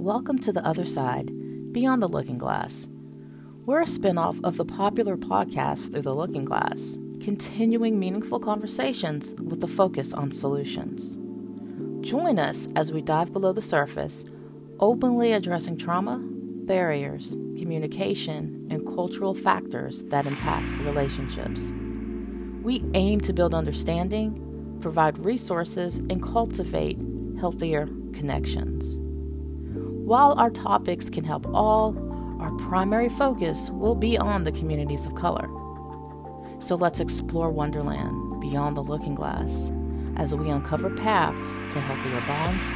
welcome to The Other Side, Beyond the Looking Glass. We're a spinoff of the popular podcast Through the Looking Glass, continuing meaningful conversations with a focus on solutions. Join us as we dive below the surface, openly addressing trauma, barriers, communication, and cultural factors that impact relationships. We aim to build understanding, provide resources, and cultivate healthier connections. While our topics can help all, our primary focus will be on the communities of color. So let's explore Wonderland beyond the looking glass as we uncover paths to healthier bonds,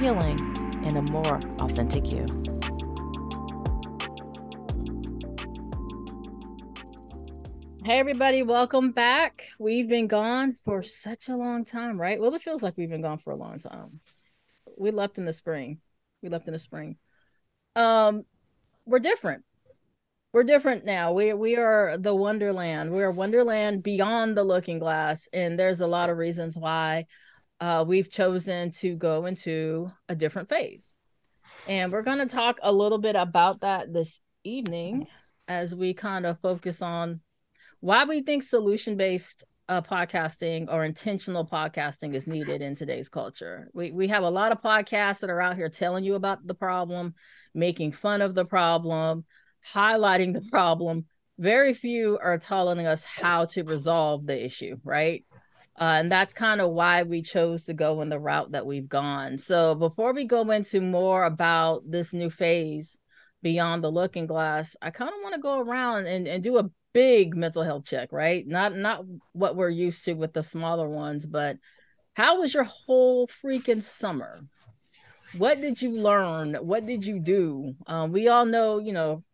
healing, and a more authentic you. Hey, everybody, welcome back. We've been gone for such a long time, right? Well, it feels like we've been gone for a long time. We left in the spring. We left in the spring. Um, we're different. We're different now. We we are the Wonderland. We are Wonderland beyond the looking glass, and there's a lot of reasons why uh, we've chosen to go into a different phase. And we're going to talk a little bit about that this evening as we kind of focus on why we think solution based uh, podcasting or intentional podcasting is needed in today's culture. We we have a lot of podcasts that are out here telling you about the problem, making fun of the problem, highlighting the problem. Very few are telling us how to resolve the issue, right? Uh, and that's kind of why we chose to go in the route that we've gone. So before we go into more about this new phase beyond the looking glass, I kind of want to go around and, and do a big mental health check, right? Not not what we're used to with the smaller ones, but how was your whole freaking summer? What did you learn? What did you do? Um, we all know, you know,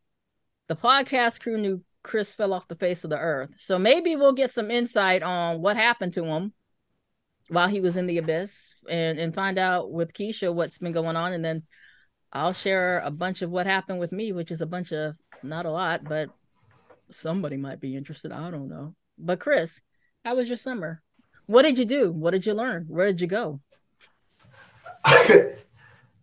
the podcast crew knew Chris fell off the face of the earth. So maybe we'll get some insight on what happened to him while he was in the abyss and, and find out with Keisha what's been going on. And then I'll share a bunch of what happened with me, which is a bunch of not a lot, but somebody might be interested. I don't know. But Chris, how was your summer? What did you do? What did you learn? Where did you go?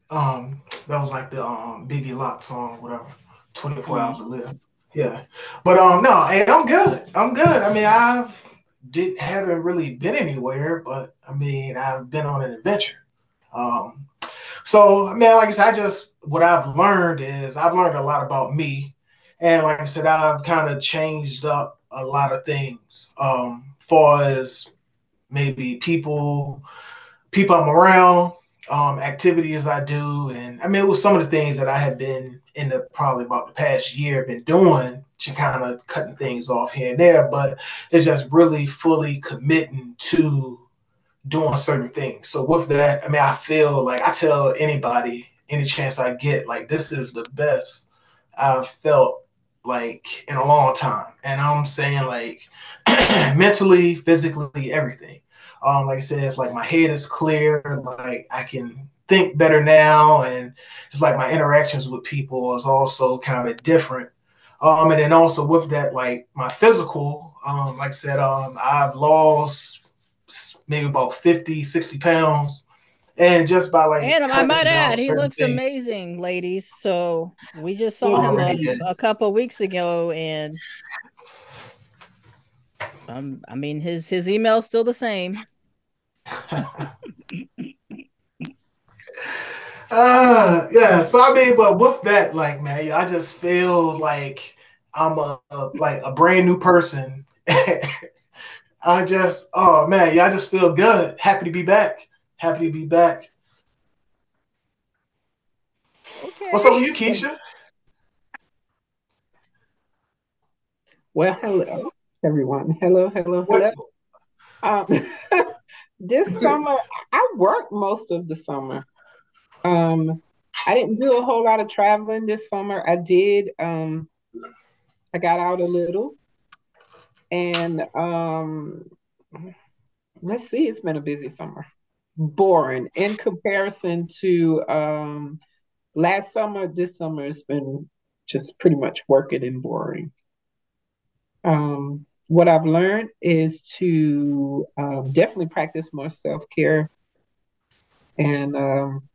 um, that was like the um Biggie Lot song, whatever. 24 mm-hmm. hours to live. Yeah. But um no, hey, I'm good. I'm good. I mean, I've didn't haven't really been anywhere, but I mean, I've been on an adventure. Um so I mean, like I said, I just what I've learned is I've learned a lot about me and like I said, I've kind of changed up a lot of things. Um, far as maybe people, people I'm around, um, activities I do, and I mean it was some of the things that I had been in the probably about the past year been doing to kind of cutting things off here and there, but it's just really fully committing to doing certain things. So with that, I mean I feel like I tell anybody any chance I get, like this is the best I've felt like in a long time. And I'm saying like mentally, physically, everything. Um, like I said, it's like my head is clear, like I can think better now, and it's like my interactions with people is also kind of different. Um, and then also with that, like my physical, um, like I said, um, I've lost maybe about 50, 60 pounds and just by like and I might add, he looks things. amazing, ladies. So we just saw oh, him a, a, couple weeks ago, and um, I mean his his email's still the same. uh yeah, so I mean, but with that, like man, I just feel like I'm a, a like a brand new person. I just oh man, yeah, I just feel good. Happy to be back. Happy to be back. Okay. What's up with you, Keisha? Well, hello, everyone. Hello, hello, hello. Um, this summer, I worked most of the summer. Um, I didn't do a whole lot of traveling this summer. I did. Um, I got out a little, and um, let's see. It's been a busy summer boring in comparison to um, last summer. This summer has been just pretty much working and boring. Um, what I've learned is to um, definitely practice more self care and um,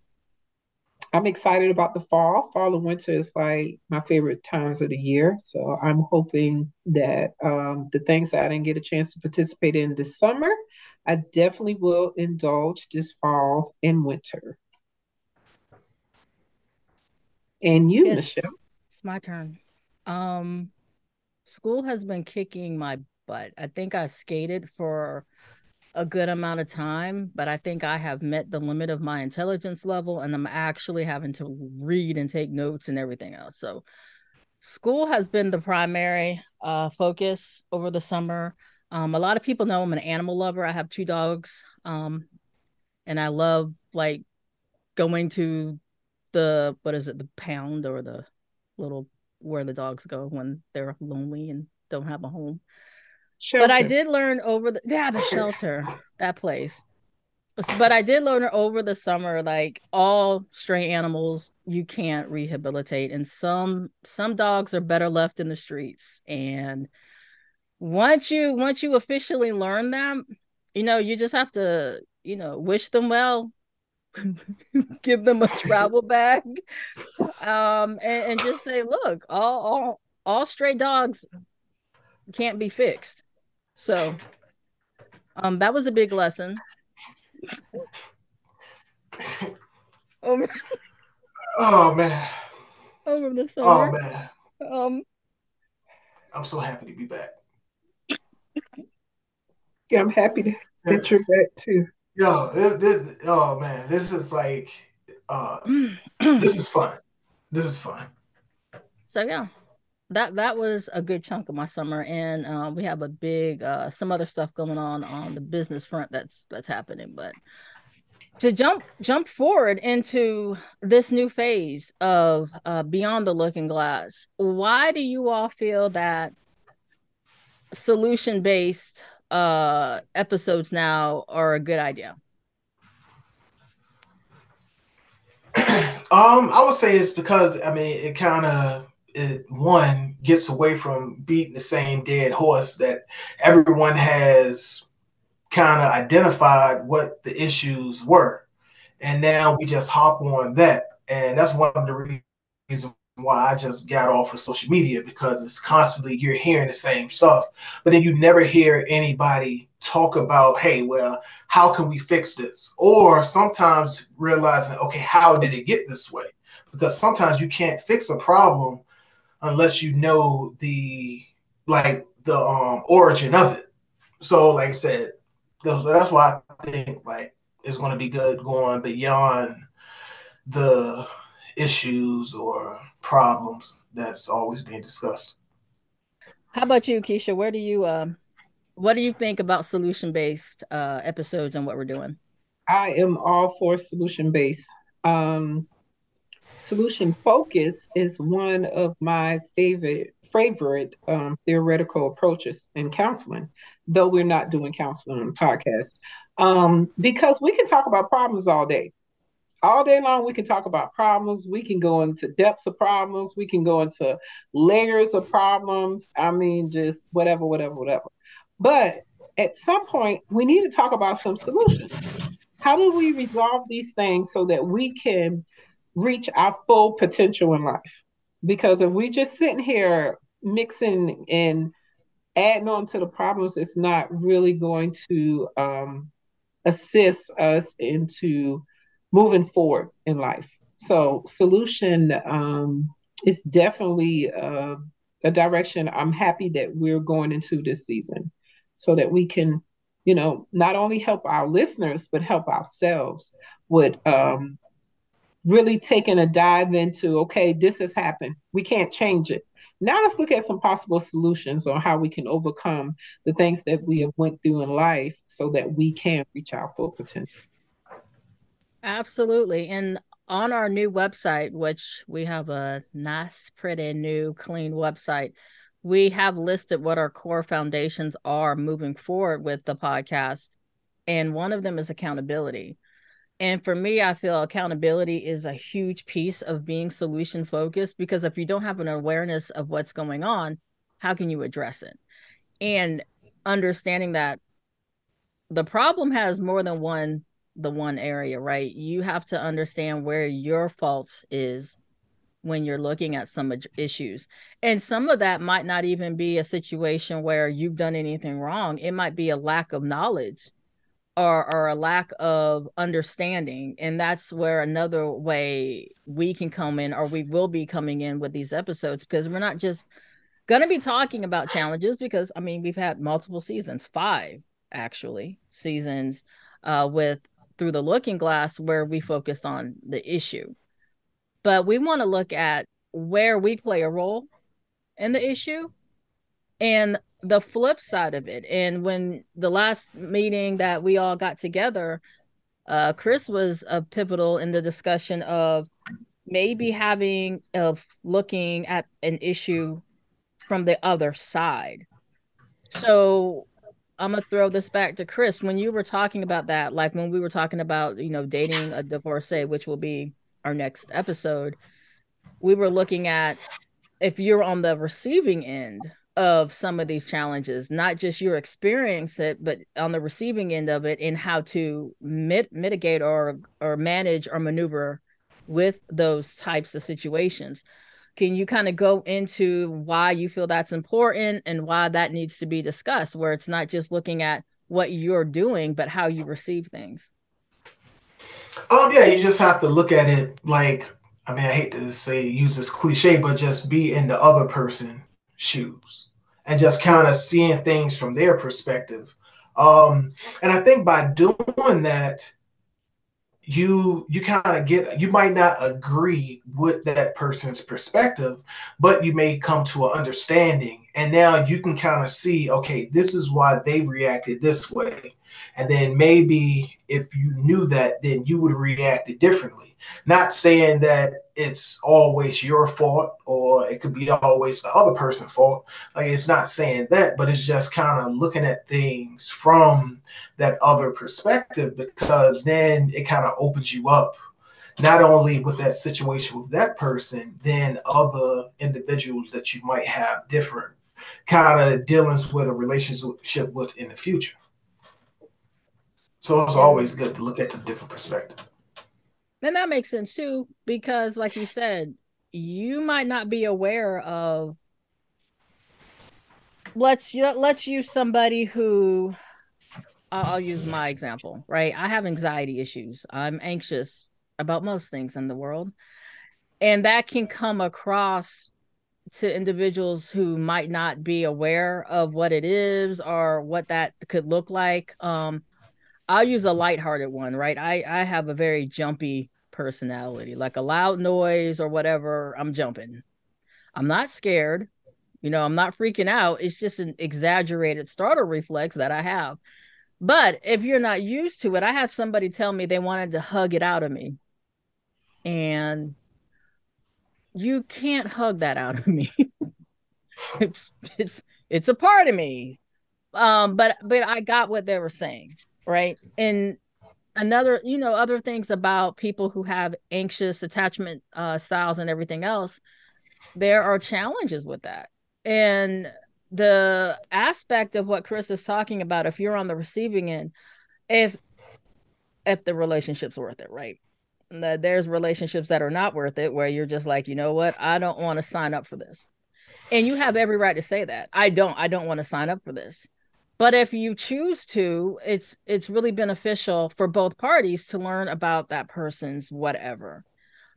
I'm excited about the fall. Fall and winter is like my favorite times of the year. So I'm hoping that um, the things that I didn't get a chance to participate in this summer, I definitely will indulge this fall and winter. And you, yes, Michelle? It's my turn. Um, school has been kicking my butt. I think I skated for a good amount of time, but I think I have met the limit of my intelligence level and I'm actually having to read and take notes and everything else. So school has been the primary uh, focus over the summer. Um, a lot of people know I'm an animal lover. I have two dogs. Um, and I love like going to the what is it, the pound or the little where the dogs go when they're lonely and don't have a home. Shelter. But I did learn over the yeah, the shelter, that place. But I did learn over the summer, like all stray animals, you can't rehabilitate, and some some dogs are better left in the streets. And once you once you officially learn them, you know, you just have to, you know, wish them well, give them a travel bag, um, and, and just say, look, all all all stray dogs can't be fixed. So um that was a big lesson. over Oh man. Over the oh, summer. Oh man. Um I'm so happy to be back. Yeah, I'm happy to that you're back too. Yo, this, this, oh man, this is like uh this is fun. This is fun. So yeah that that was a good chunk of my summer and uh, we have a big uh, some other stuff going on on the business front that's that's happening but to jump jump forward into this new phase of uh, beyond the looking glass why do you all feel that solution based uh, episodes now are a good idea? Um i would say it's because i mean it kind of it one gets away from beating the same dead horse that everyone has kind of identified what the issues were and now we just hop on that and that's one of the reasons why I just got off of social media because it's constantly you're hearing the same stuff, but then you never hear anybody talk about, hey, well, how can we fix this? Or sometimes realizing, okay, how did it get this way? Because sometimes you can't fix a problem unless you know the like the um origin of it. So, like I said, that's why I think like it's going to be good going beyond the issues or problems that's always being discussed. How about you, Keisha? Where do you um, what do you think about solution based uh, episodes and what we're doing? I am all for solution based. Um, solution focus is one of my favorite favorite um, theoretical approaches in counseling, though we're not doing counseling on the podcast, um, because we can talk about problems all day. All day long, we can talk about problems. We can go into depths of problems. We can go into layers of problems. I mean, just whatever, whatever, whatever. But at some point, we need to talk about some solutions. How do we resolve these things so that we can reach our full potential in life. Because if we just sitting here mixing and adding on to the problems, it's not really going to um, assist us into moving forward in life. So, solution um, is definitely uh, a direction I'm happy that we're going into this season so that we can, you know, not only help our listeners, but help ourselves with um, really taking a dive into okay this has happened. We can't change it. Now let's look at some possible solutions on how we can overcome the things that we have went through in life so that we can reach our full potential. Absolutely. And on our new website which we have a nice pretty new clean website we have listed what our core foundations are moving forward with the podcast. And one of them is accountability and for me, I feel accountability is a huge piece of being solution focused because if you don't have an awareness of what's going on, how can you address it? And understanding that the problem has more than one the one area, right? You have to understand where your fault is when you're looking at some issues. And some of that might not even be a situation where you've done anything wrong. It might be a lack of knowledge or, or a lack of understanding. And that's where another way we can come in, or we will be coming in with these episodes, because we're not just going to be talking about challenges, because I mean, we've had multiple seasons, five actually seasons uh, with Through the Looking Glass, where we focused on the issue but we want to look at where we play a role in the issue and the flip side of it. And when the last meeting that we all got together, uh, Chris was a pivotal in the discussion of maybe having of looking at an issue from the other side. So I'm gonna throw this back to Chris. When you were talking about that, like when we were talking about, you know, dating a divorcee, which will be our next episode, we were looking at if you're on the receiving end of some of these challenges, not just your experience it, but on the receiving end of it, in how to mit- mitigate or or manage or maneuver with those types of situations. Can you kind of go into why you feel that's important and why that needs to be discussed, where it's not just looking at what you're doing, but how you receive things? Um, yeah, you just have to look at it like I mean, I hate to say use this cliche, but just be in the other person's shoes and just kind of seeing things from their perspective. Um, and I think by doing that, you you kind of get you might not agree with that person's perspective, but you may come to an understanding, and now you can kind of see, okay, this is why they reacted this way and then maybe if you knew that, then you would have reacted differently. Not saying that it's always your fault or it could be always the other person's fault. Like it's not saying that, but it's just kind of looking at things from that other perspective because then it kind of opens you up not only with that situation with that person, then other individuals that you might have different kind of dealings with a relationship with in the future. So it's always good to look at the different perspective. And that makes sense too, because like you said, you might not be aware of let's let's use somebody who I'll, use my example, right? I have anxiety issues. I'm anxious about most things in the world. And that can come across to individuals who might not be aware of what it is or what that could look like. Um, I'll use a lighthearted one, right? I I have a very jumpy personality. Like a loud noise or whatever, I'm jumping. I'm not scared. You know, I'm not freaking out. It's just an exaggerated startle reflex that I have. But if you're not used to it, I have somebody tell me they wanted to hug it out of me. And you can't hug that out of me. it's it's it's a part of me. Um, but but I got what they were saying right? And another, you know, other things about people who have anxious attachment uh, styles and everything else, there are challenges with that. And the aspect of what Chris is talking about, if you're on the receiving end, if if the relationship's worth it, right? that There's relationships that are not worth it where you're just like, you know what, I don't want to sign up for this. And you have every right to say that. I don't, I don't want to sign up for this but if you choose to it's it's really beneficial for both parties to learn about that person's whatever.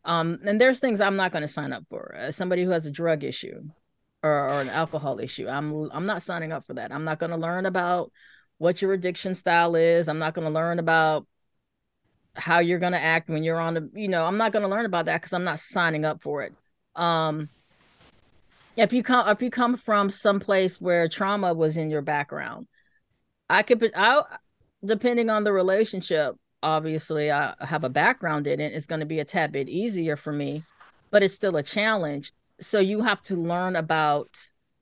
Um and there's things i'm not going to sign up for as somebody who has a drug issue or, or an alcohol issue i'm i'm not signing up for that. I'm not going to learn about what your addiction style is. I'm not going to learn about how you're going to act when you're on the you know i'm not going to learn about that because i'm not signing up for it. Um if you come if you come from some place where trauma was in your background I could, I, depending on the relationship, obviously I have a background in it. It's going to be a tad bit easier for me, but it's still a challenge. So you have to learn about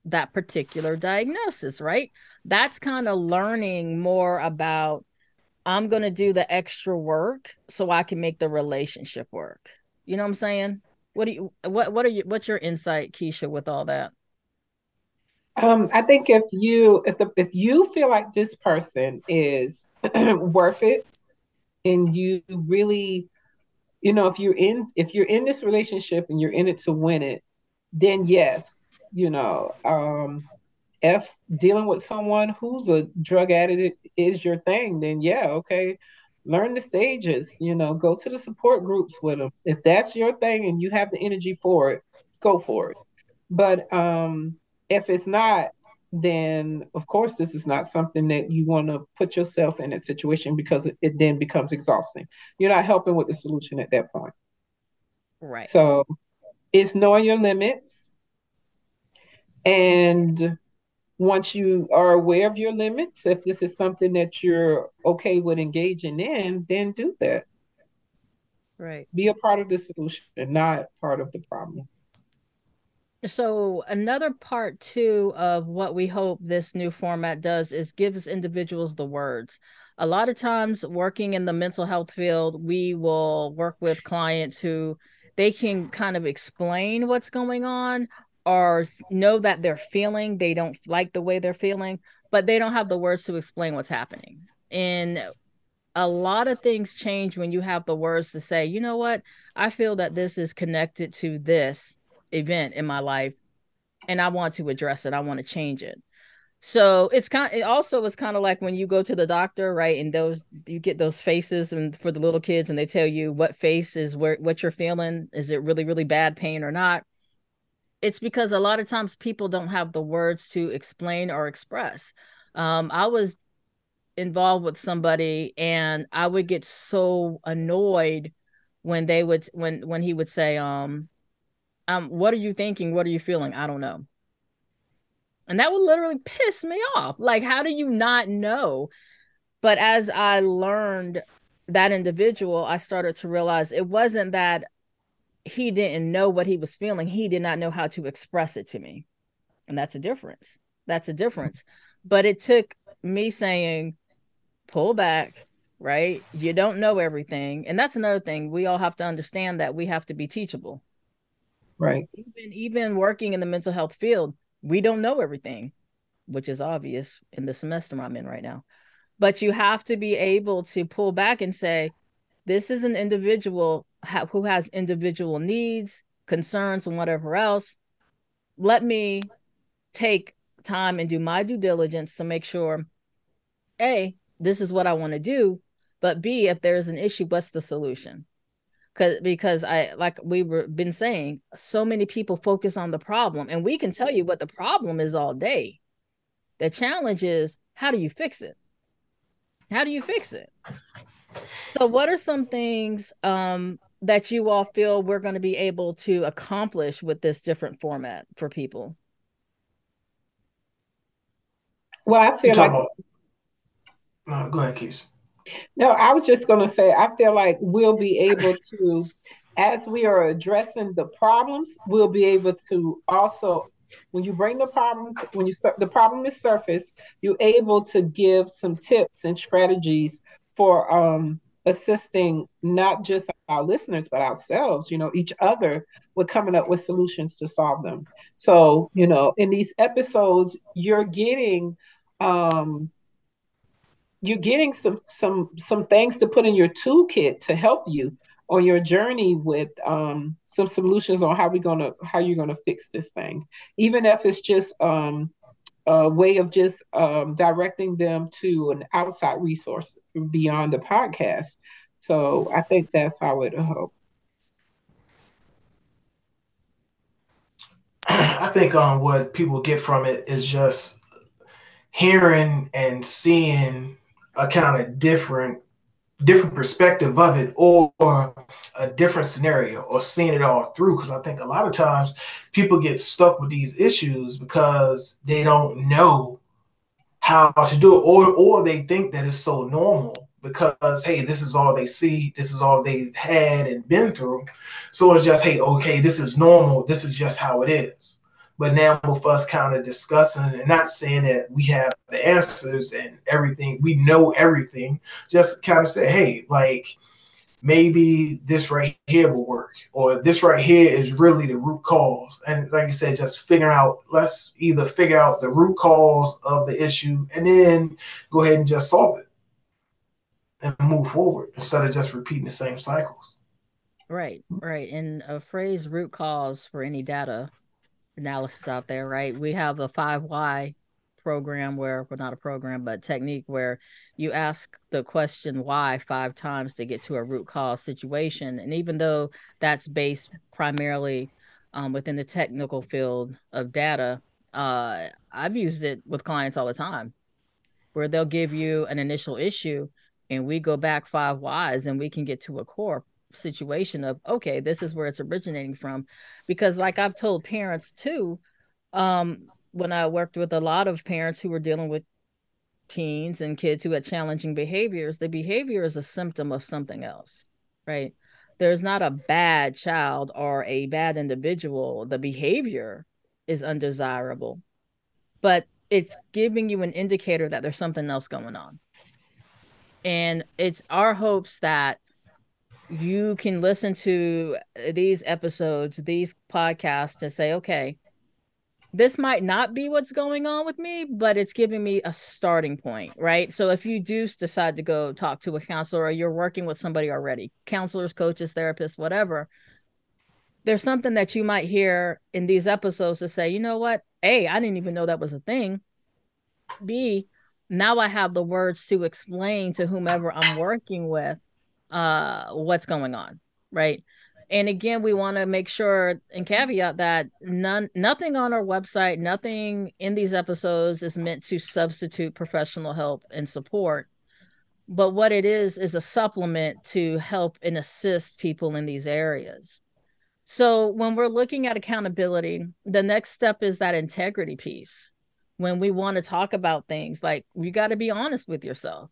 that particular diagnosis, right? That's kind of learning more about I'm going to do the extra work so I can make the relationship work. You know what I'm saying? What do you what what are you what's your insight, Keisha, with all that? Um, I think if you if the if you feel like this person is worth it, and you really you know if you're in if you're in this relationship and you're in it to win it then yes you know um if dealing with someone who's a drug addict is your thing then yeah okay learn the stages you know go to the support groups with them if that's your thing and you have the energy for it go for it. But um if it's not then of course this is not something that you want to put yourself in that situation because it, it then becomes exhausting. You're not helping with the solution at that point. Right. So it's knowing your limits. And once you are aware of your limits if this is something that you're okay with engaging in then do that. Right. Be a part of the solution not part of the problem so another part too of what we hope this new format does is gives individuals the words. A lot of times working in the mental health field we will work with clients who they can kind of explain what's going on or know that they're feeling they don't like the way they're feeling but they don't have the words to explain what's happening. And a lot of things change when you have the words to say you know what? I feel that this is connected to this event in my life and I want to address it. I want to change it. So it's kind of, it also is kind of like when you go to the doctor, right? And those you get those faces and for the little kids and they tell you what face is where what you're feeling. Is it really, really bad pain or not? It's because a lot of times people don't have the words to explain or express. Um, I was involved with somebody and I would get so annoyed when they would when when he would say, um, um, what are you thinking? What are you feeling? I don't know. And that would literally piss me off. Like, how do you not know? But as I learned that individual, I started to realize it wasn't that he didn't know what he was feeling, he did not know how to express it to me. And that's a difference. That's a difference. But it took me saying, pull back, right? You don't know everything. And that's another thing. We all have to understand that we have to be teachable Right. Even even working in the mental health field, we don't know everything, which is obvious in the semester I'm in right now. But you have to be able to pull back and say, this is an individual ha- who has individual needs, concerns, and whatever else. Let me take time and do my due diligence to make sure A, this is what I want to do, but B, if there's an issue, what's the solution? Because because I like we were been saying, so many people focus on the problem, and we can tell you what the problem is all day. The challenge is how do you fix it? How do you fix it? So, what are some things um, that you all feel we're going to be able to accomplish with this different format for people? Well, I feel like. About, uh, go ahead, Keith. No, I was just going to say, I feel like we'll be able to, as we are addressing the problems, we'll be able to also, when you bring the problem, to, when you start, the problem is surface, you're able to give some tips and strategies for um, assisting not just our listeners, but ourselves, you know, each other with coming up with solutions to solve them. So, you know, in these episodes, you're getting, um, you're getting some some some things to put in your toolkit to help you on your journey with um, some solutions on how we're gonna how you're gonna fix this thing, even if it's just um, a way of just um, directing them to an outside resource beyond the podcast. So I think that's how it help. I think um, what people get from it is just hearing and seeing a kind of different different perspective of it or a different scenario or seeing it all through. Because i think a lot of times people get stuck with these issues because they don't know how to do it or or they think that it's so normal because hey this is all they see this is all they've had and been through. So it's just hey okay this is normal this is just how it is but now with us kind of discussing and not saying that we have the answers and everything, we know everything, just kind of say, hey, like maybe this right here will work, or this right here is really the root cause. And like you said, just figure out, let's either figure out the root cause of the issue and then go ahead and just solve it. and move forward instead of just repeating the same cycles. Right, right. And a phrase root cause for any data analysis out there, right? We have a five why program where well not a program but technique where you ask the question why five times to get to a root cause situation and even though that's based primarily um, within the technical field of data uh, i've used it with clients all the time where they'll give you an initial issue and we go back five whys and we can get to a core situation of okay this is where it's originating from. Because like i've told parents too um when i worked with a lot of parents who were dealing with teens and kids who had challenging behaviors the behavior is a symptom of something else right? There's not a bad child or a bad individual. The behavior is undesirable but it's giving you an indicator that there's something else going on. And it's our hopes that you can listen to uh, these episodes, these podcasts, and say, okay, this might not be what's going on with me, but it's giving me a starting point, right? So if you do decide to go talk to a counselor or you're working with somebody already, counselors, coaches, therapists, whatever, there's something that you might hear in these episodes to say, you know what? A, I didn't even know that was a thing. B, now I have the words to explain to whomever I'm working with uh what's going on right? And again we want to make sure and caveat that none nothing on our website nothing in these episodes is meant to substitute professional help and support. But what it is is a supplement to help and assist people in these areas. So when we're looking at accountability the next step is that integrity piece. When we want to talk about things like you got to be honest with yourself.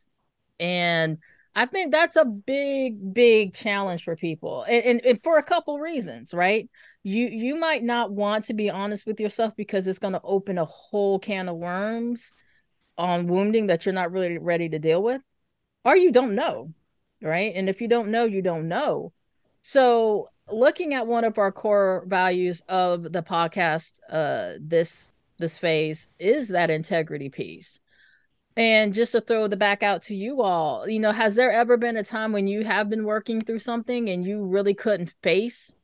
And I think that's a big, big challenge for people, and, and, and, for a couple reasons, right? You you might not want to be honest with yourself because it's going to open a whole can of worms on wounding that you're not really ready to deal with, or you don't know, right? And if you don't know, you don't know. So, looking at one of our core values of the podcast, uh, this this phase is that integrity piece and just to throw the back out to you all, you know, has there ever been a time when you have been working through something and you really couldn't face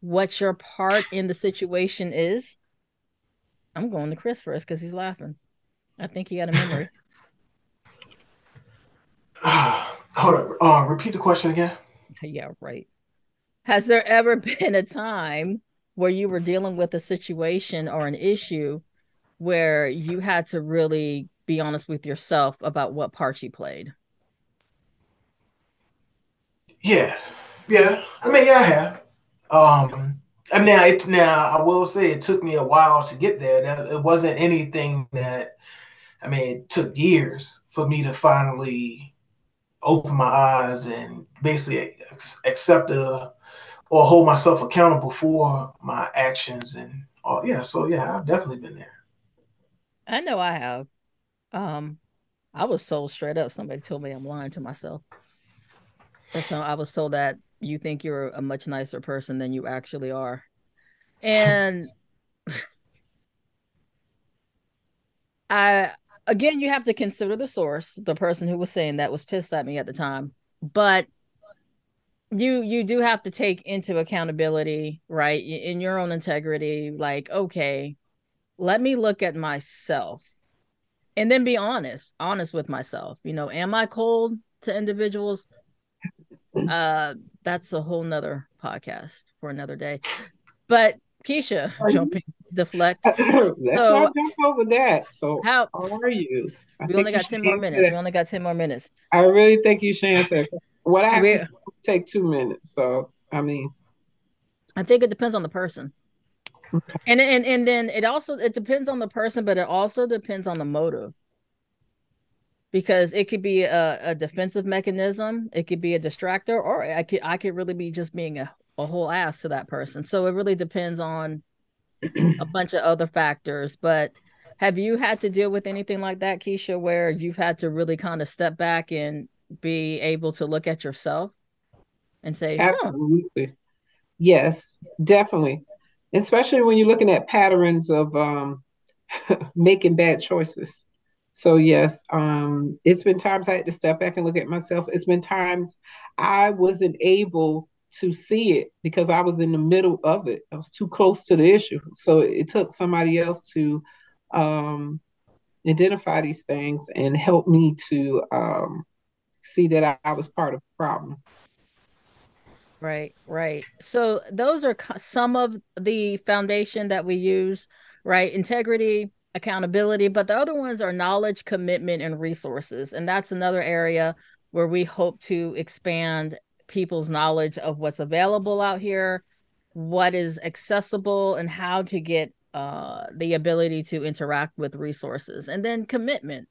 what your part in the situation is? I'm going to Chris first because he's laughing. I think he got a memory. hold on. Uh, repeat the question again. Yeah, right. Has there ever been a time where you were dealing with a situation or an issue where you had to really be honest with yourself about what part you played. Yeah, yeah. I mean, yeah, I have. Um, I mean, now it now I will say it took me a while to get there. That it wasn't anything that. I mean, it took years for me to finally open my eyes and basically accept the or hold myself accountable for my actions and all. yeah. So yeah, I've definitely been there. I know I have. Um, I was told straight up. Somebody told me I'm lying to myself. And so I was told that you think you're a much nicer person than you actually are, and I again you have to consider the source. The person who was saying that was pissed at me at the time, but you you do have to take into accountability right in your own integrity like okay let me look at myself and then be honest honest with myself you know am i cold to individuals? Uh that's a whole nother podcast for another day. But keisha are jumping you? deflect. Let's so, not jump over that. So how, how are you? I we only got 10 more minutes. we only got 10 more minutes. I really think you should answer what i have to take two minutes. So i mean i think it depends on the person Okay. And and and then it also it depends on the person, but it also depends on the motive. Because it could be a, a defensive mechanism, it could be a distractor, or I could I could really be just being a, a whole ass to that person. So it really depends on a bunch of other factors. But have you had to deal with anything like that, Keisha, where you've had to really kind of step back and be able to look at yourself and say, hmm. Absolutely. Yes, definitely especially when you're looking at patterns of um, making bad choices. So yes, um, it's been times I had to step back and look at myself. It's been times I wasn't able to see it because I was in the middle of it. I was too close to the issue. So it took somebody else to um, identify these things and help me to um, see that I, I was part of the problem. Right, right. So those are some of the foundation that we use, right? Integrity, accountability, but the other ones are knowledge, commitment, and resources. And that's another area where we hope to expand people's knowledge of what's available out here, what is accessible, and how to get uh, the ability to interact with resources. And then commitment.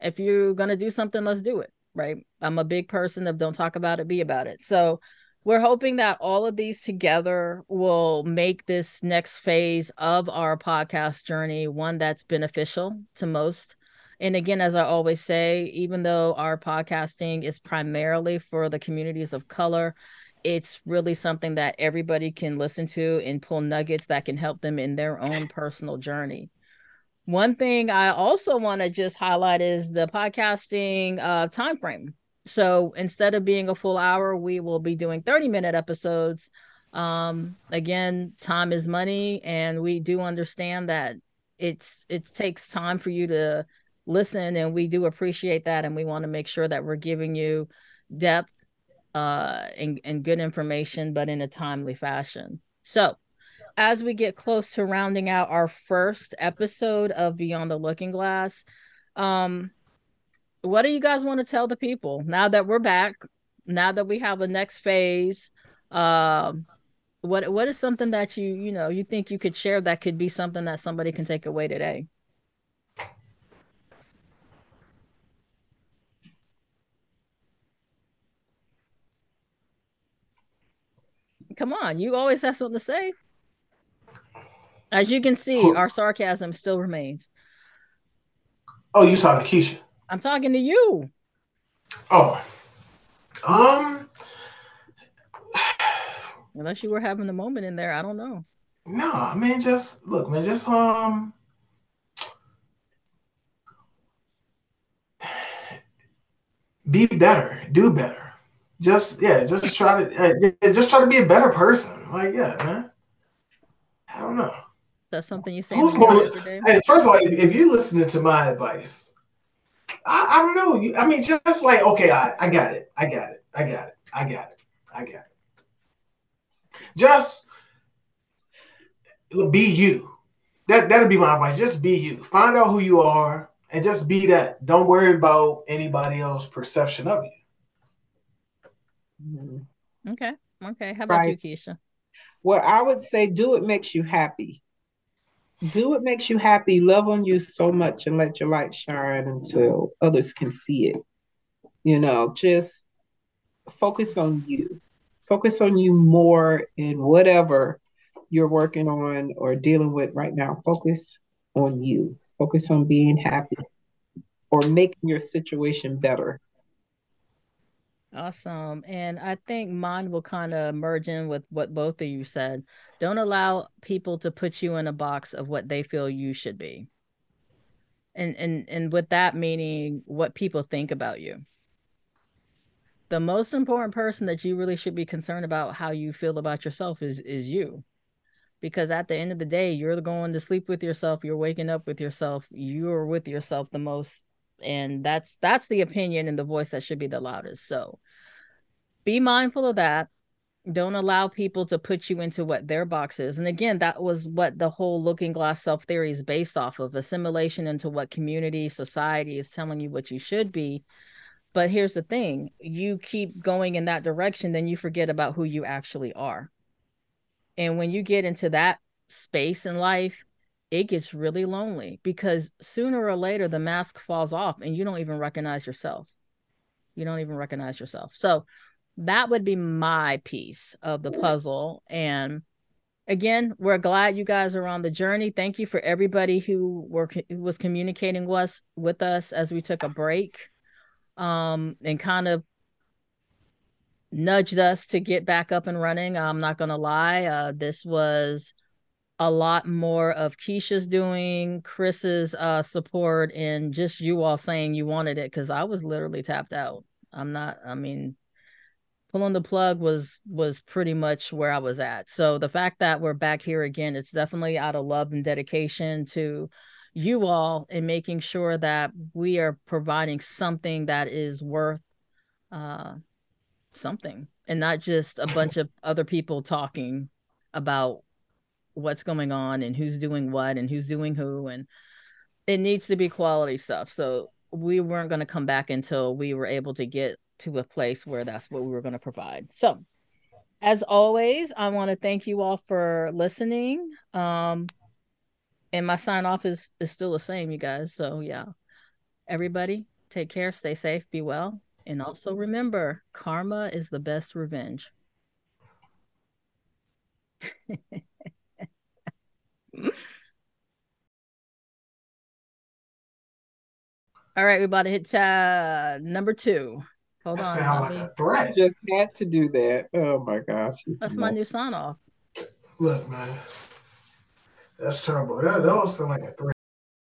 If you're going to do something, let's do it, right? I'm a big person of don't talk about it, be about it. So we're hoping that all of these together will make this next phase of our podcast journey one that's beneficial to most and again, as I always say, even though our podcasting is primarily for the communities of color, it's really something that everybody can listen to and pull nuggets that can help them in their own personal journey. One thing I also want to just highlight is the podcasting uh, time frame. So instead of being a full hour, we will be doing 30 minute episodes. Um, again, time is money, and we do understand that it's it takes time for you to listen and we do appreciate that and we want to make sure that we're giving you depth uh and, and good information but in a timely fashion so as we get close to rounding out our first episode of beyond the looking glass um what do you guys want to tell the people now that we're back now that we have a next phase um what what is something that you you know you think you could share that could be something that somebody can take away today Come on, you always have something to say. As you can see, our sarcasm still remains. Oh, you talking to Keisha? I'm talking to you. Oh, um, unless you were having a moment in there, I don't know. No, I mean, just look, man, just um, be better, do better just yeah, just try to uh, just try to be a better person. Like yeah, man. I don't know. That's something you say. Who's hey, first of all, if, if, you're listening to my advice, I, I don't know. You, I mean, just like okay, I, I got it, I got it, I got it, I got it, I got it. Just be you. That that'd be my advice. Just be you. Find out who you are and just be that. Don't worry about anybody else's perception of you. Mm-hmm. Okay. Okay. How about right. you, Keisha? Well, I would say do what makes you happy. Do what makes you happy. Love on you so much and let your light shine until others can see it. You know, just focus on you. Focus on you more in whatever you're working on or dealing with right now. Focus on you. Focus on being happy or making your situation better Awesome. And I think mine will kind of merge in with what both of you said. Don't allow people to put you in a box of what they feel you should be. And and and with that meaning what people think about you. The most important person that you really should be concerned about how you feel about yourself is is you. Because at the end of the day, you're going to sleep with yourself, you're waking up with yourself, you're with yourself the most and that's that's the opinion and the voice that should be the loudest. So be mindful of that. Don't allow people to put you into what their box is. And again that was what the whole looking glass self theory is based off of assimilation into what community society is telling you what you should be. But here's the thing you keep going in that direction then you forget about who you actually are. And when you get into that space in life it gets really lonely because sooner or later the mask falls off and you don't even recognize yourself. You don't even recognize yourself. So that would be my piece of the puzzle. And again, we're glad you guys are on the journey. Thank you for everybody who were who was communicating with us with us as we took a break, um, and kind of nudged us to get back up and running. I'm not gonna lie, uh, this was a lot more of Keisha's doing, Chris's uh, support, and just you all saying you wanted it because I was literally tapped out. I'm not. I mean, pulling the plug was was pretty much where I was at. So the fact that we're back here again, it's definitely out of love and dedication to you all in making sure that we are providing something that is worth uh, something and not just a bunch of other people talking about what's going on and who's doing what and who's doing who and it needs to be quality stuff. So we weren't going to come back until we were able to get to a place where that's what we were going to provide. So as always i want to thank you all for listening. Um and my sign off is is still the same you guys. So yeah. Everybody take care stay safe be well and also remember karma is the best revenge All right, we about to hit uh, number two. Hold that on. Sound like a threat. Just had to do that. Oh my gosh. That's my new sign off. Look, man. That's terrible. That, that was sound like a threat.